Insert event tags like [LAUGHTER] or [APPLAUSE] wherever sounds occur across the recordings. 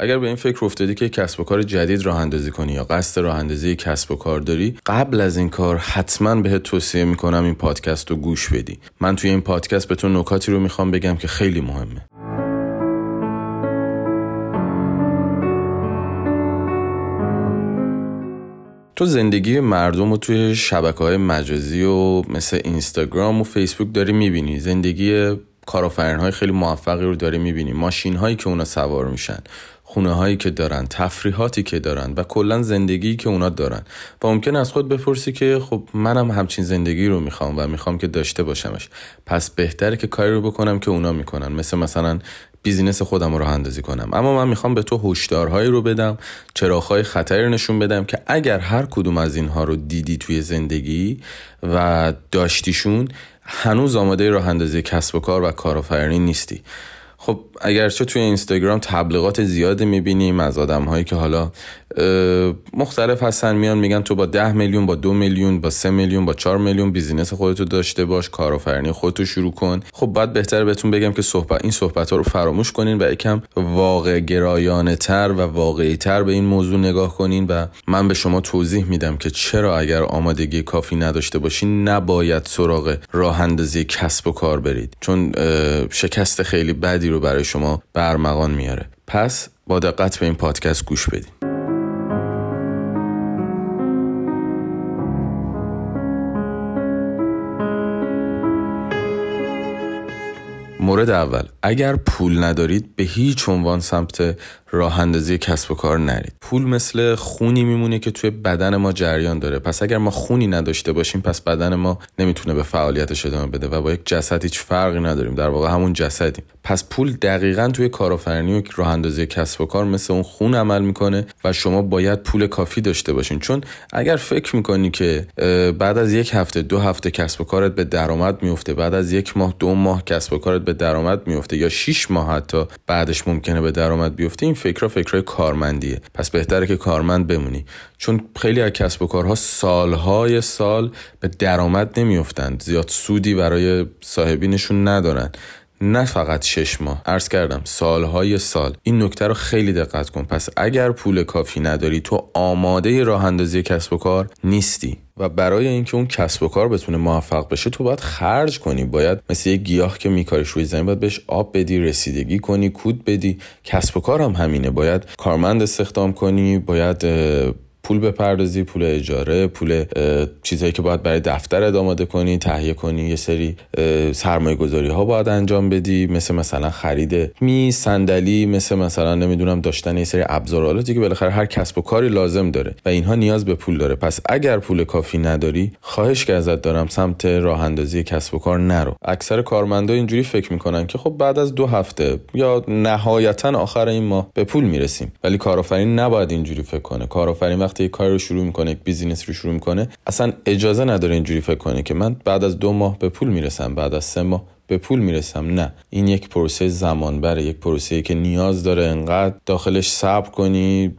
اگر به این فکر افتادی که کسب و کار جدید راه اندازی کنی یا قصد راه اندازی کسب و کار داری قبل از این کار حتما بهت توصیه می‌کنم این پادکست رو گوش بدی. من توی این پادکست به تو نکاتی رو می‌خوام بگم که خیلی مهمه. تو زندگی مردم رو توی شبکه های مجازی و مثل اینستاگرام و فیسبوک داری می‌بینی. زندگی کارآفرین های خیلی موفقی رو داری می‌بینی. ماشین هایی که اونا سوار میشن. خونه هایی که دارن تفریحاتی که دارن و کلا زندگی که اونا دارن. و ممکن از خود بپرسی که خب منم همچین زندگی رو می‌خوام و می‌خوام که داشته باشمش. پس بهتره که کاری رو بکنم که اونا می‌کنن. مثل مثلا بیزینس خودم رو اندازی کنم. اما من می‌خوام به تو هشدارهایی رو بدم چراغهای خطری رو نشون بدم که اگر هر کدوم از اینها رو دیدی توی زندگی و داشتیشون هنوز آماده راه اندازی کسب و کار و کارآفرینی نیستی. خب اگرچه توی اینستاگرام تبلیغات زیاده می‌بینیم از آدم هایی که حالا مختلف هستن. میان میگن تو با ده میلیون با دو میلیون با سه میلیون با چهار میلیون business خودتو داشته باش کارآفرینی خودتو شروع کن. خب باید بهتر بهتون بگم که صحبت این صحبت ها رو فراموش کنین و یکم واقع گرایانه تر و واقعی تر به این موضوع نگاه کنین و من به شما توضیح میدم که چرا اگر آمادگی کافی نداشته باشین نباید سراغ راه اندازی کسب و کار برید. چون شکست خیلی بدی رو برای شما برمغان میاره. پس با دقت به این پادکست گوش بدین. مورد اول اگر پول ندارید به هیچ عنوان سمت راه اندازی کسب و کار نرید. پول مثل خونی میمونه که توی بدن ما جریان داره. پس اگر ما خونی نداشته باشیم پس بدن ما نمی‌تونه به فعالیتش ادامه بده و با یک جسد هیچ فرقی نداریم. در واقع همون جسدیم. پس پول دقیقا توی کارآفرینی و راه اندازی کسب و کار مثل اون خون عمل می‌کنه و شما باید پول کافی داشته باشین. چون اگر فکر می‌کنی که بعد از یک هفته دو هفته کسب و کارت به درآمد میفته بعد از یک ماه دو ماه کسب و کارت به درآمد میفته یا 6 ماه حتی بعدش ممکنه به درآمد بیفته این فکرها فکرهای کارمندیه. پس بهتره که کارمند بمونی. چون خیلی از کسب و کارها سالهای سال به درآمد نمیفتند زیاد سودی برای صاحبینشون ندارن. نه فقط شش ماه. عرض کردم سالهای سال. این نکته رو خیلی دقت کن. پس اگر پول کافی نداری تو آماده راه اندازی کسب و کار نیستی. و برای اینکه اون کسب و کار بتونه موفق بشه تو باید خرج کنی. باید مثل یه گیاه که میکاریش روی زمین باید بهش آب بدی رسیدگی کنی کود بدی. کسب و کار هم همینه. باید کارمند استخدام کنی باید پول بپردازی پول اجاره پول چیزهایی که باید برای دفتر آماده کنی تهیه کنی یه سری سرمایه گذاری ها باید انجام بدی مثل مثلا خرید میز صندلی مثل مثلا نمی‌دونم داشتن یه سری ابزارالاتی که بالاخره هر کسب و کاری لازم داره و اینها نیاز به پول داره. پس اگر پول کافی نداری خواهشی که ازت دارم سمت راه اندازی کسب و کار نرو. اکثر کارمندا اینجوری فکر می‌کنن که خب بعد از دو هفته یا نهایتا آخر این ماه به پول می‌رسیم. ولی کارآفرین نباید اینجوری فکر کنه. کارآفرین وقتی یک کار رو شروع می‌کنه یک business رو شروع می‌کنه اصلا اجازه نداره اینجوری فکر کنه که من بعد از دو ماه به پول می‌رسم بعد از سه ماه به پول می‌رسم. نه. این یک پروسه زمان بره یک پروسه که نیاز داره انقدر داخلش صبر کنی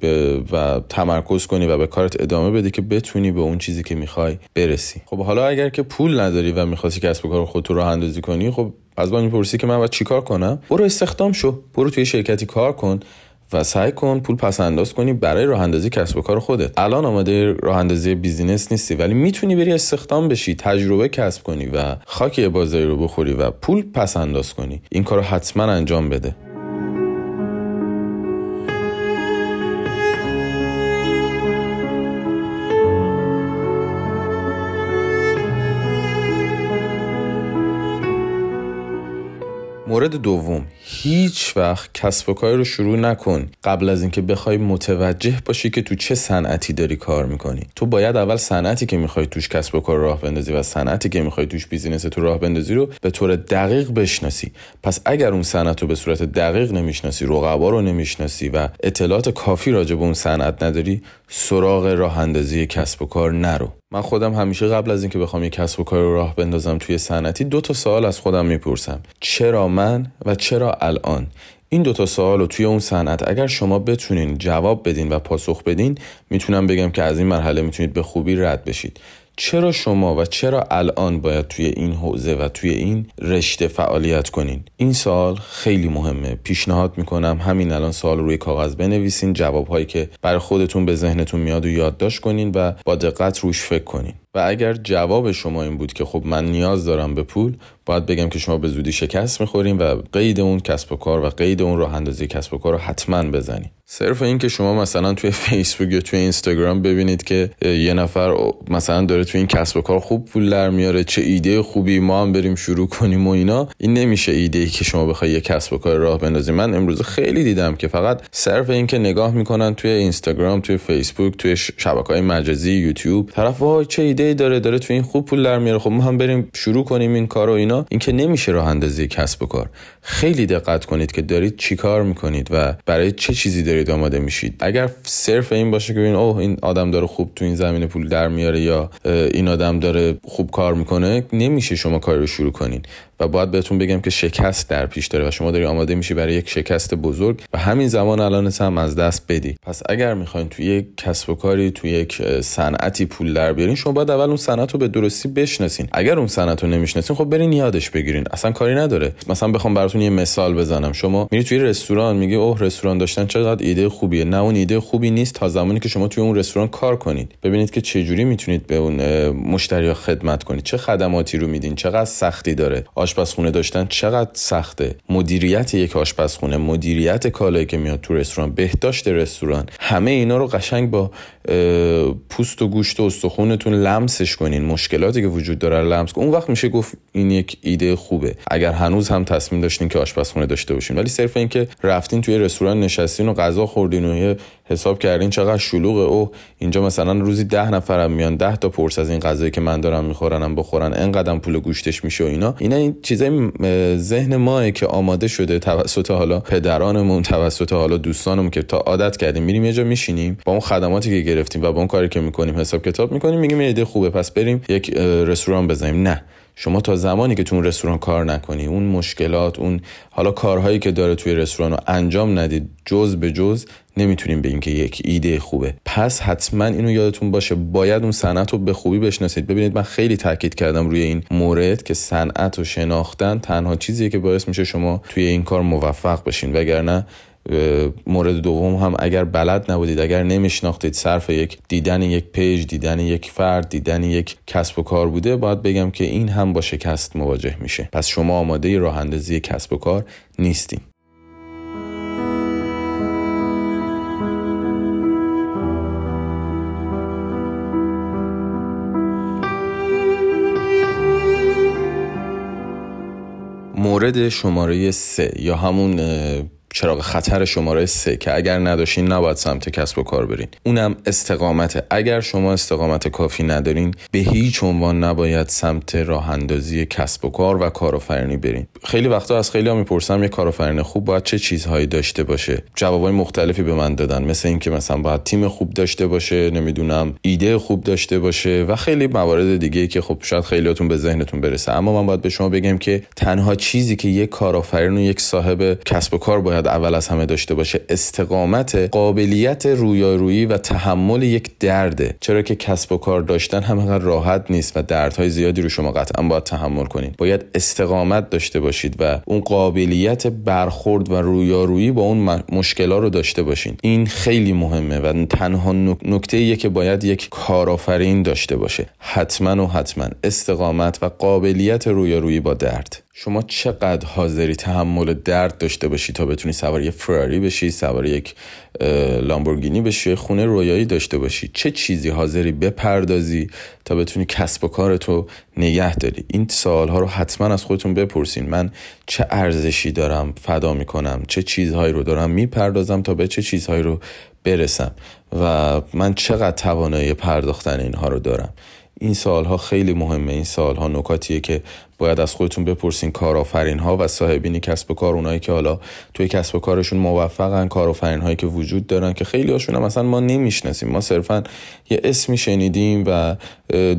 و تمرکز کنی و به کارت ادامه بدی که بتونی به اون چیزی که می‌خوای برسی. خب حالا اگر که پول نداری و می‌خواستی کسب و کار خودت رو راه اندازی کنی خب از با می‌پرسی که من باید چیکار کنم؟ برو استخدام شو. برو توی شرکتی کار کن. و سعی کن پول پس انداز کنی برای راه اندازی کسب و کار خودت. الان آماده راه اندازی بیزینس نیستی ولی می‌تونی بری استخدام بشی تجربه کسب کنی و خاک بازاری رو بخوری و پول پس انداز کنی. این کارو حتما انجام بده. مورد دوم هیچ وقت کسب و کاری رو شروع نکن. قبل از اینکه بخوای متوجه باشی که تو چه صنعتی داری کار می‌کنی. تو باید اول صنعتی که می‌خوای توش کسب و کار راه بندازی و صنعتی که می‌خوای توش business تو راه بندازی رو به طور دقیق بشناسی. پس اگر اون صنعت رو به صورت دقیق نمی‌شناسی رقبا رو نمی‌شناسی و اطلاعات کافی راجع به اون صنعت نداری سراغ راه اندازی کسب و کار نرو. من خودم همیشه قبل از اینکه بخوام یک کسب و کار رو راه بندازم توی صنعتی دو تا سوال از خودم می‌پرسم. چرا من و چرا الان؟ این دوتا سوال رو توی اون صنعت اگر شما بتونین جواب بدین و پاسخ بدین می‌تونم بگم که از این مرحله می‌تونید به خوبی رد بشید. چرا شما و چرا الان باید توی این حوزه و توی این رشته فعالیت کنین؟ این سال خیلی مهمه. پیشنهاد می‌کنم همین الان سال روی کاغذ بنویسین جوابهایی که برای خودتون به ذهنتون میاد و یادداشت کنین و با دقت روش فکر کنین. و اگر جواب شما این بود که خب من نیاز دارم به پول باید بگم که شما به زودی شکست می‌خورین و قید اون کسب و کار و قید اون راه اندازی کسب و کار رو حتما بزنید صرف این که شما مثلا توی [LAUGHS] فیسبوک یا توی اینستاگرام ببینید که یه نفر مثلا داره توی این کسب و کار خوب پول در میاره چه ایده خوبی ما هم بریم شروع کنیم و اینا این نمیشه ایده ای که شما بخوای یه کسب و کار راه بندازی. من امروز خیلی دیدم که فقط صرف این که نگاه می‌کنن توی اینستاگرام توی فیسبوک توی شبکه های مجازی یوتیوب طرف وای چه ایده ای داره داره توی این خوب پول در میاره. خب ما هم بریم شروع کنیم این کارو اینا. این که نمیشه راه اندازی کسب و کار. خیلی دقت کنید که دارید چیکار می‌کنید و برای چه چیزی دارید آماده میشید. اگر صرف این باشه که ببین اوه این آدم داره خوب تو این زمینه پول در میاره یا این آدم داره خوب کار می‌کنه نمیشه شما کار رو شروع کنین. و باید بهتون بگم که شکست در پیش داره و شما داری آماده میشی برای یک شکست بزرگ و همین زمان الان هم از دست بدی. پس اگر می‌خواین توی یک کسب و کاری توی یک صنعتی پول در بیارین شما باید اول اون صنعت رو به درستی بشناسین. اگر اون صنعت رو نمی‌شناسین خب برین یادش بگیرین. اصلا کاری نداره. مثلا بخوام براتون یه مثال بزنم. شما میری توی رستوران میگی اوه رستوران داشتن چقدر ایده خوبیه. نه اون ایده خوبی نیست تا زمانی که شما توی اون رستوران کار کنید. ببینید که چه جوری می‌تونید به اون مشتری خدمت کنید. چه خدماتی رو میدین؟ چقدر سختی داره؟ آشپزخونه داشتن چقدر سخته. مدیریت یک آشپزخونه مدیریت کالایی که میاد تو رستوران بهداشت رستوران همه اینا رو قشنگ با پوست و گوشت و استخونتون لمسش کنین. مشکلاتی که وجود داره لمس اون وقت میشه گفت این یک ایده خوبه. اگر هنوز هم تصمیم داشتین که آشپزخونه داشته باشین. ولی صرف اینکه رفتین توی رستوران نشستین و غذا خوردین و حساب کردین چقدر شلوغه. او اینجا مثلا روزی ده نفرم میان ده تا پرس از این غذایی که من دارم میخورنم بخورن. انقدر پول گوشتش میشه و اینا. اینا این چیزای ذهن ماه که آماده شده توسط حالا پدرانمون توسط حالا دوستانمون که تا عادت کردیم میریم یه جا میشینیم با اون خدماتی که گرفتیم و با اون کاری که می‌کنیم حساب کتاب می‌کنیم میگیم ایده خوبه پس بریم یک رستوران بزنیم. نه. شما تا زمانی که تو اون رستوران کار نکنی اون مشکلات اون حالا کارهایی که داره توی رستوران رو انجام ندید جز به جز نمی‌تونیم بگیم که یک ایده خوبه. پس حتما اینو یادتون باشه باید اون صنعت رو به خوبی بشناسید. ببینید من خیلی تاکید کردم روی این مورد که صنعت رو شناختن تنها چیزیه که باعث میشه شما توی این کار موفق بشین. وگرنه مورد دوم هم اگر بلد نبودید اگر نمیشناختید صرف یک دیدن یک پیج دیدن یک فرد دیدن یک کسب و کار بوده باید بگم که این هم با شکست مواجه میشه. پس شما آماده راه اندازی کسب و کار نیستیم مورد شماره سه یا همون چراغ خطر شماره سه که اگر نداشتین نباید سمت کسب و کار برین. اونم استقامت. اگر شما استقامت کافی ندارین به هیچ عنوان نباید سمت راه اندازی کسب و کار و کارآفرینی برین. خیلی وقتا از خیلی ها می‌پرسم یه کارآفرین خوب باید چه چیزهایی داشته باشه؟ جوابای مختلفی به من دادن. مثل اینکه مثلا باید تیم خوب داشته باشه نمی‌دونم ایده خوب داشته باشه و خیلی موارد دیگه که خب شاید خیلیاتون به ذهنتون برسه. اما من باید به شما بگم که تنها چیزی که یک کارآفرین و یک صاحب کسب و کار باید اول از همه داشته باشه. استقامت قابلیت رویارویی و تحمل یک درده. چرا که کسب و کار داشتن هم راحت نیست و دردهای زیادی رو شما قطعا باید تحمل کنید باید استقامت داشته باشید و اون قابلیت برخورد و رویارویی با اون مشکلات رو داشته باشین. این خیلی مهمه و تنها نکته ایه که باید یک کارآفرین داشته باشه. حتما و حتما استقامت و قابلیت رویارویی با درد. شما چقدر حاضری تحمل درد داشته باشی تا بتونی سوار یه فراری بشی سوار یک لامبورگینی بشی خونه رویایی داشته باشی؟ چه چیزی حاضری بپردازی تا بتونی کسب و کارتو نگه داری؟ این سوالها رو حتما از خودتون بپرسین. من چه ارزشی دارم فدا می‌کنم؟ چه چیزهایی رو دارم می‌پردازم تا به چه چیزهایی رو برسم؟ و من چقدر توانایی پرداختن اینها رو دارم؟ این سالها خیلی مهمه. این سالها نکاتیه که باید از خودتون بپرسین کارآفرین ها و صاحبین کسب و کار اونایی که حالا توی کسب و کارشون موفقن کارآفرین هایی که وجود دارن که خیلی هاشون هم مثلا ما نمی‌شناسیم. ما صرفا یه اسمی شنیدیم و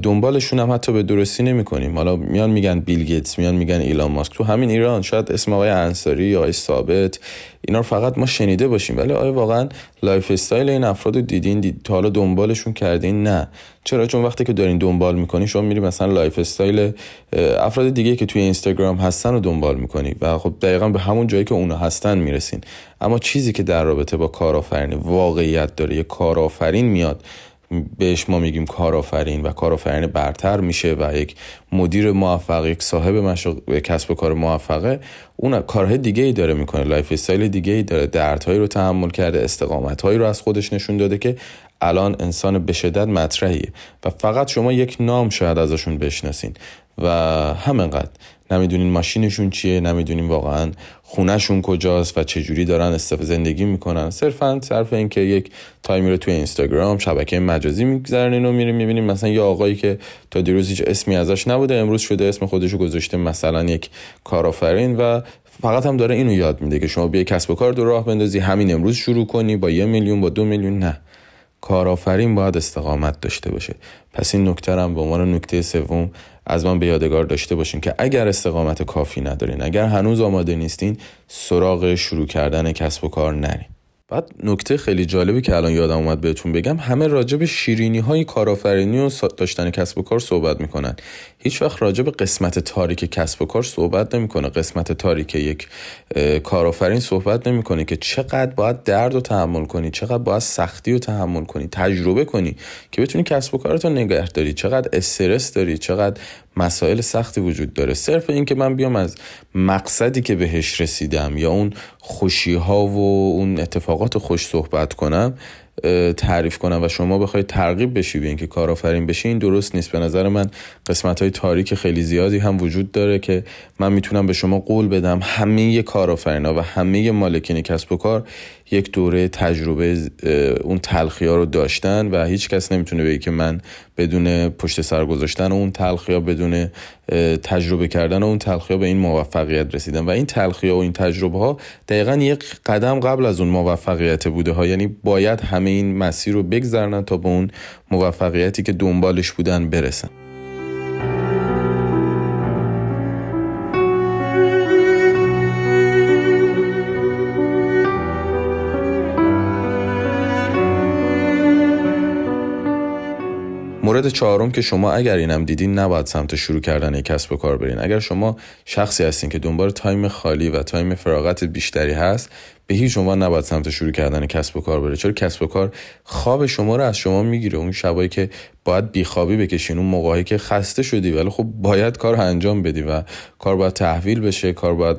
دنبالشون هم حتی به درستی نمی‌کنیم. حالا میان میگن بیل گیتس میان میگن ایلان ماسک. تو همین ایران شاید اسم آقای انصاری یا آقای ثابت اینا رو فقط ما شنیده باشیم. ولی آیا واقعا lifestyle این افراد رو دیدین؟ دید تا حالا دنبالشون کردین؟ نه. چرا؟ چون وقتی که دارین دنبال می‌کنی شما میری مثلا lifestyle افراد دیگه که توی اینستاگرام هستن رو دنبال می‌کنی و خب دقیقا به همون جایی که اونا هستن می‌رسین. اما چیزی که در رابطه با کارآفرینی واقعیت داره یه کارآفرین میاد بهش ما میگیم کارآفرین و کارآفرین برتر میشه و یک مدیر موفق یک صاحب مشغ... کسب و کار موفقه اون کارهای دیگه ای داره می‌کنه. lifestyle دیگه ای داره. دردهایی رو تحمل کرده استقامتهایی رو از خودش نشون داده که الان انسان به شدت مطرحیه. و فقط شما یک نام شاید ازشون بشناسین. و همینقدر. نمی‌دونین ماشینشون چیه نمی‌دونین واقعا خونهشون کجاست و چجوری دارن استفاده زندگی می‌کنن. صرفا صرف اینکه یک time ی رو توی اینستاگرام شبکه مجازی میگذرنین و میریم می‌بینیم مثلا یه آقایی که تا دیروز هیچ اسمی ازش نبوده امروز شده اسم خودشو گذاشته مثلا یک کارآفرین و فقط هم داره اینو یاد میده که شما بیا کسب و کار دو راه بندازی همین امروز شروع کنی با یه میلیون با دو میلیون. نه. کارآفرین باید استقامت داشته باشه. پس این نکته هم به عنوان نکته سوم از من به یادگار داشته باشین که اگر استقامت کافی ندارین اگر هنوز آماده نیستین سراغ شروع کردن کسب و کار نرین. بعد نکته خیلی جالبی که الان یادم اومد بهتون بگم همه راجع به شیرینی های کارآفرینی و داشتن کسب و کار صحبت می‌کنن. هیچ وقت راجع به قسمت تاریک کسب و کار صحبت نمی‌کنه. قسمت تاریک یک کارآفرین صحبت نمی‌کنه که چقدر باید درد رو تحمل کنی چقدر باید سختی رو تحمل کنی تجربه کنی که بتونی کسب و کارتو نگه داری چقدر استرس داری چقدر مسائل سختی وجود داره. صرف این که من بیام از مقصدی که بهش رسیدم یا اون خوشی ها و اون اتفاقات خوش صحبت کنم تعریف کنم و شما بخواید ترغیب بشی به اینکه کارآفرین بشی این درست نیست. به نظر من قسمت های تاریک خیلی زیادی هم وجود داره که من می‌تونم به شما قول بدم. همه کارآفرینا و همه مالکین کسب و کار یک دوره تجربه اون تلخیا رو داشتن و هیچ کس نمی‌تونه بگه که من بدون پشت سر گذاشتن اون تلخیا بدون تجربه کردن اون تلخیا به این موفقیت رسیدن. و این تلخیا و این تجربه ها دقیقا یک قدم قبل از اون موفقیت بوده ها. یعنی باید همه این مسیر رو بگذرنن تا به اون موفقیتی که دنبالش بودن برسن. مورد چهارم که شما اگر اینم دیدین نباید سمت شروع کردن یک کسب و کار برین. اگر شما شخصی هستین که دنبال time خالی و time فراغت بیشتری هست به هیچ عنوان نباید سمت شروع کردن کسب و کار بره. چرا؟ کسب و کار خواب شما رو از شما می‌گیره. اون شبایی که باید بیخوابی بکشین اون موقعی که خسته شدی. ولی خب باید کار انجام بدی و کار باید تحویل بشه کار باید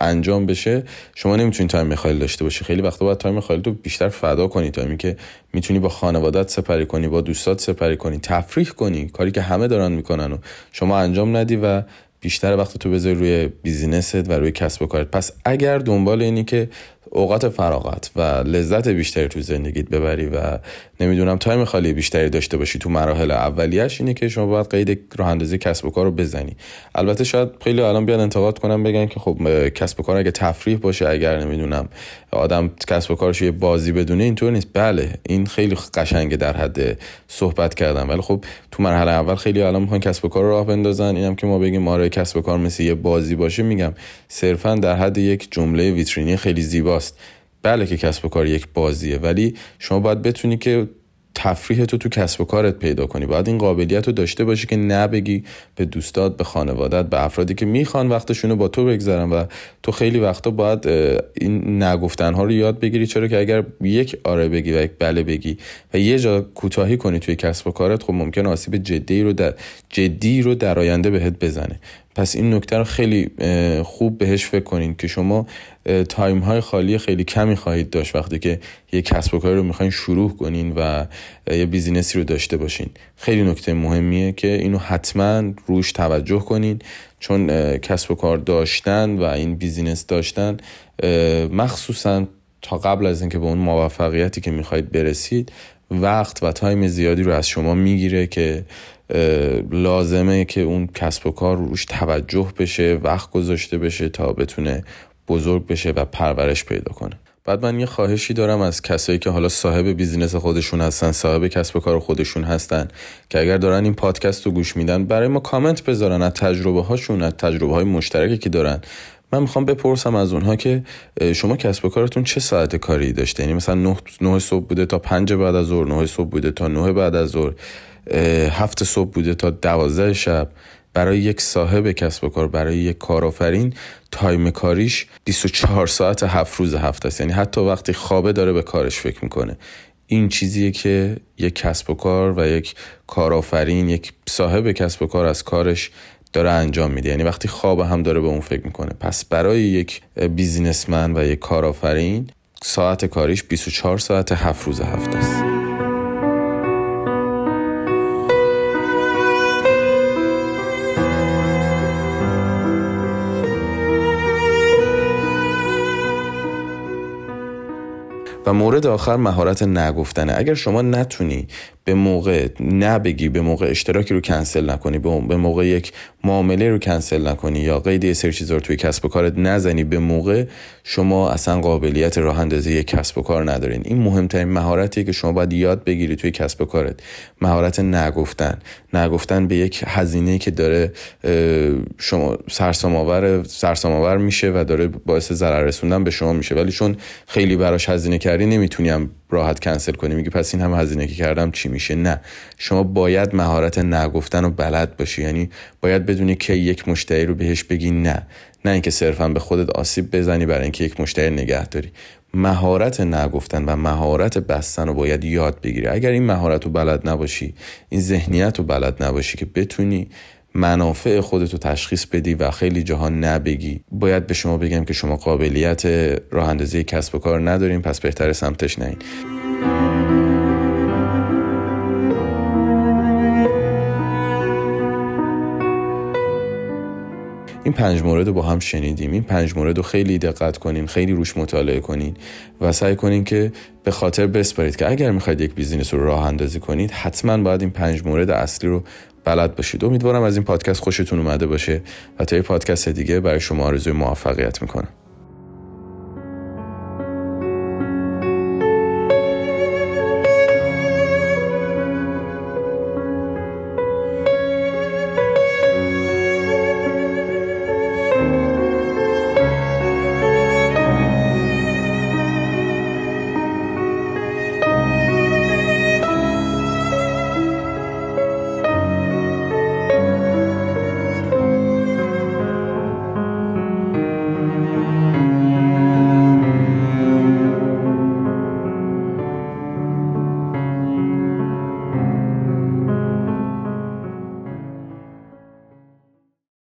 انجام بشه. شما نمی‌تونی time خالی داشته باشی. خیلی وقتا باید time خالی تو بیشتر فدا کنی. تا که می‌تونی با خانوادت سپری کنی با دوستات سپری کنی تفریح کنی. کاری که همه دارن می‌کنن و شما انجام ندی و بیشتر وقت تو بذاری روی business ت و روی کسب و کارت. پس اگر دنبال اینی که اوقات فراغت و لذت بیشتری تو زندگیت ببری و نمی‌دونم time خالی بیشتری داشته باشی تو مراحل اولیش اینه که شما باید قید راه اندازی کسب و کار رو بزنی. البته شاید خیلی الان بیان انتقاد کنم بگن که خب کسب و کار اگه تفریح باشه اگر نمی‌دونم آدم کسب و کارش یه بازی بدونه اینطور نیست. بله این خیلی قشنگه در حد صحبت کردم ولی خب تو مرحله اول خیلی الان می‌خوان کسب و کار راه بندازن. اینم که ما بگیم آره کسب و کار مثل یه بازی باشه میگم صرفا در حد یک جمله ویترینی خیلی بله که کسب و کار یک بازیه ولی شما باید بتونی که تفریح تو تو کسب و کارت پیدا کنی. باید این قابلیت رو داشته باشی که نبگی به دوستات به خانوادت به افرادی که می‌خوان وقتشون رو با تو بگذارن و تو خیلی وقتا باید این نگفتن ها رو یاد بگیری. چرا که اگر یک آره بگی و یک بله بگی و یه جا کوتاهی کنی توی کسب و کارت خب ممکنه آسیب جدی رو در جدی رو در آینده بهت بزنه. پس این نکته رو خیلی خوب بهش فکر کنین که شما time های خالی خیلی کمی خواهید داشت وقتی که یه کسب و کاری رو می‌خواین شروع کنین و یه business ی رو داشته باشین. خیلی نکته مهمیه که اینو حتما روش توجه کنین چون کسب و کار داشتن و این business داشتن مخصوصا تا قبل از اینکه به اون موفقیتی که می‌خواید برسید وقت و time زیادی رو از شما می‌گیره که لازمه که اون کسب و کار روش توجه بشه وقت گذاشته بشه تا بتونه بزرگ بشه و پرورش پیدا کنه. بعد من یه خواهشی دارم از کسایی که حالا صاحب business خودشون هستن صاحب کسب و کار خودشون هستن که اگر دارن این پادکست رو گوش میدن برای ما کامنت بذارن از تجربه هاشون از تجربه های مشترکی که دارن. من می‌خوام بپرسم از اونها که شما کسب و کارتون چه ساعت کاری داشته یعنی مثلا 9 نه صبح بوده تا 5 بعد از ظهر 9 صبح بوده تا 9 بعد از ظهر. هفت صبح بوده تا 12 شب. برای یک صاحب کسب و کار برای یک کارآفرین تایم کاریش 24 ساعت هفت روز هفته است. یعنی حتی وقتی خوابه داره به کارش فکر می‌کنه. این چیزیه که یک کسب و کار و یک کارآفرین یک صاحب کسب و کار از کارش داره انجام میده. یعنی وقتی خواب هم داره به اون فکر می‌کنه. پس برای یک بیزینسمن و یک کارآفرین ساعت کاریش 24 ساعت هفت روز هفته است. و مورد آخر مهارت نگفتنه. اگر شما نتونی به موقع نبگی به موقع اشتراکی رو کنسل نکنی به موقع یک معامله رو کنسل نکنی یا قید سر چیزا رو توی کسب و کارت نزنی به موقع شما اصلا قابلیت راه اندازی یک کسب و کار ندارین. این مهمترین مهارتیه که شما باید یاد بگیری توی کسب و کارت. مهارت نگفتن. نگفتن به یک هزینه که داره شما سرسام آور میشه و داره باعث ضرر رسوندن به شما میشه. ولی چون خیلی براش هزینه کردی نمی‌تونیم راحت کنسل کنی میگی پس این هم هزینه که کردم چی میشه؟ نه. شما باید مهارت نگفتن و بلد باشی. یعنی باید بدونی که یک مشتری رو بهش بگی نه. نه اینکه صرفا به خودت آسیب بزنی برای اینکه یک مشتری نگه داری. مهارت نگفتن و مهارت بستن رو باید یاد بگیری. اگر این مهارت رو بلد نباشی این ذهنیت رو بلد نباشی که بتونی منافع خودتو تشخیص بدی و خیلی جاها نبگی. باید به شما بگم که شما قابلیت راه اندازی کسب و کار ندارین پس بهتر سمتش نین این پنج مورد رو با هم شنیدیم. این پنج مورد رو خیلی دقت کنین خیلی روش مطالعه کنین و سعی کنین که به خاطر بسپارید که اگر می‌خواید یک بیزینس رو راه اندازی کنید حتما باید این پنج مورد اصلی رو بلد باشید. امیدوارم از این پادکست خوشتون اومده باشه و تا یه پادکست دیگه برای شما آرزوی موفقیت می‌کنم.